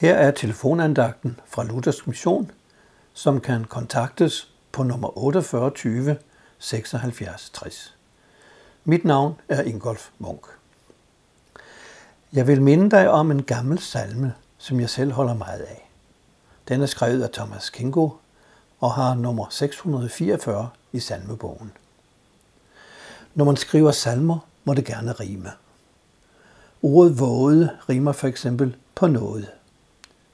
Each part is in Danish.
Her er telefonandagten fra Luthers Mission, som kan kontaktes på nummer 4820 76 60. Mit navn er Ingolf Munk. Jeg vil minde dig om en gammel salme, som jeg selv holder meget af. Den er skrevet af Thomas Kingo og har nummer 644 i salmebogen. Når man skriver salmer, må det gerne rime. Ordet våde rimer for eksempel på noget.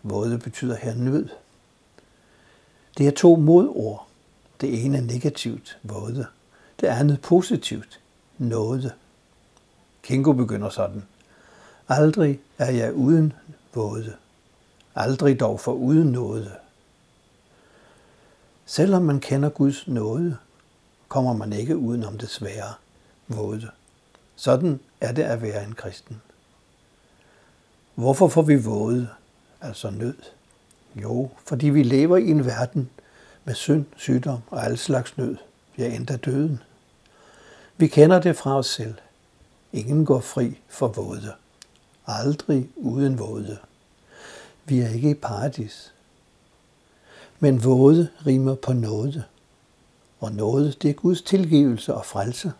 Våde betyder her nød. Det er to modord. Det ene er negativt, våde. Det andet positivt, nåde. Kingo begynder sådan. Aldrig er jeg uden våde. Aldrig dog for uden nåde. Selvom man kender Guds nåde, kommer man ikke uden om det svære våde. Sådan er det at være en kristen. Hvorfor får vi våde? Altså nød? Jo, fordi vi lever i en verden med synd, sygdom og alle slags nød, ja endda døden. Vi kender det fra os selv. Ingen går fri for våde. Aldrig uden våde. Vi er ikke i paradis. Men våde rimer på nåde. Og nåde, det er Guds tilgivelse og frelse.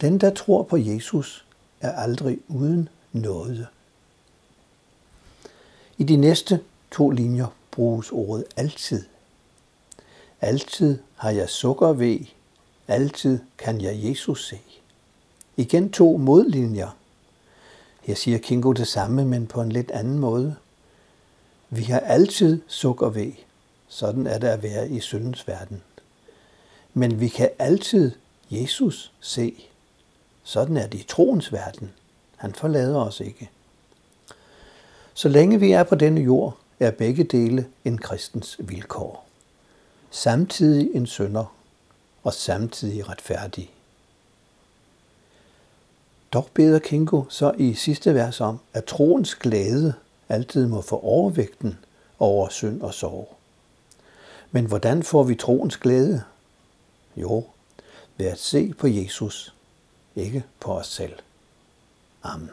Den, der tror på Jesus, er aldrig uden nåde. I de næste to linjer bruges ordet altid. Altid har jeg sukker ved, altid kan jeg Jesus se. Igen to modlinjer. Her siger Kingo det samme, men på en lidt anden måde. Vi har altid sukker ved. Sådan er det at være i syndens verden. Men vi kan altid Jesus se. Sådan er det i troens verden. Han forlader os ikke. Så længe vi er på denne jord, er begge dele en kristens vilkår. Samtidig en sønder og samtidig retfærdig. Dog beder Kingo så i sidste vers om, at troens glæde altid må få overvægten over synd og sorg. Men hvordan får vi troens glæde? Jo, ved at se på Jesus, ikke på os selv. Amen.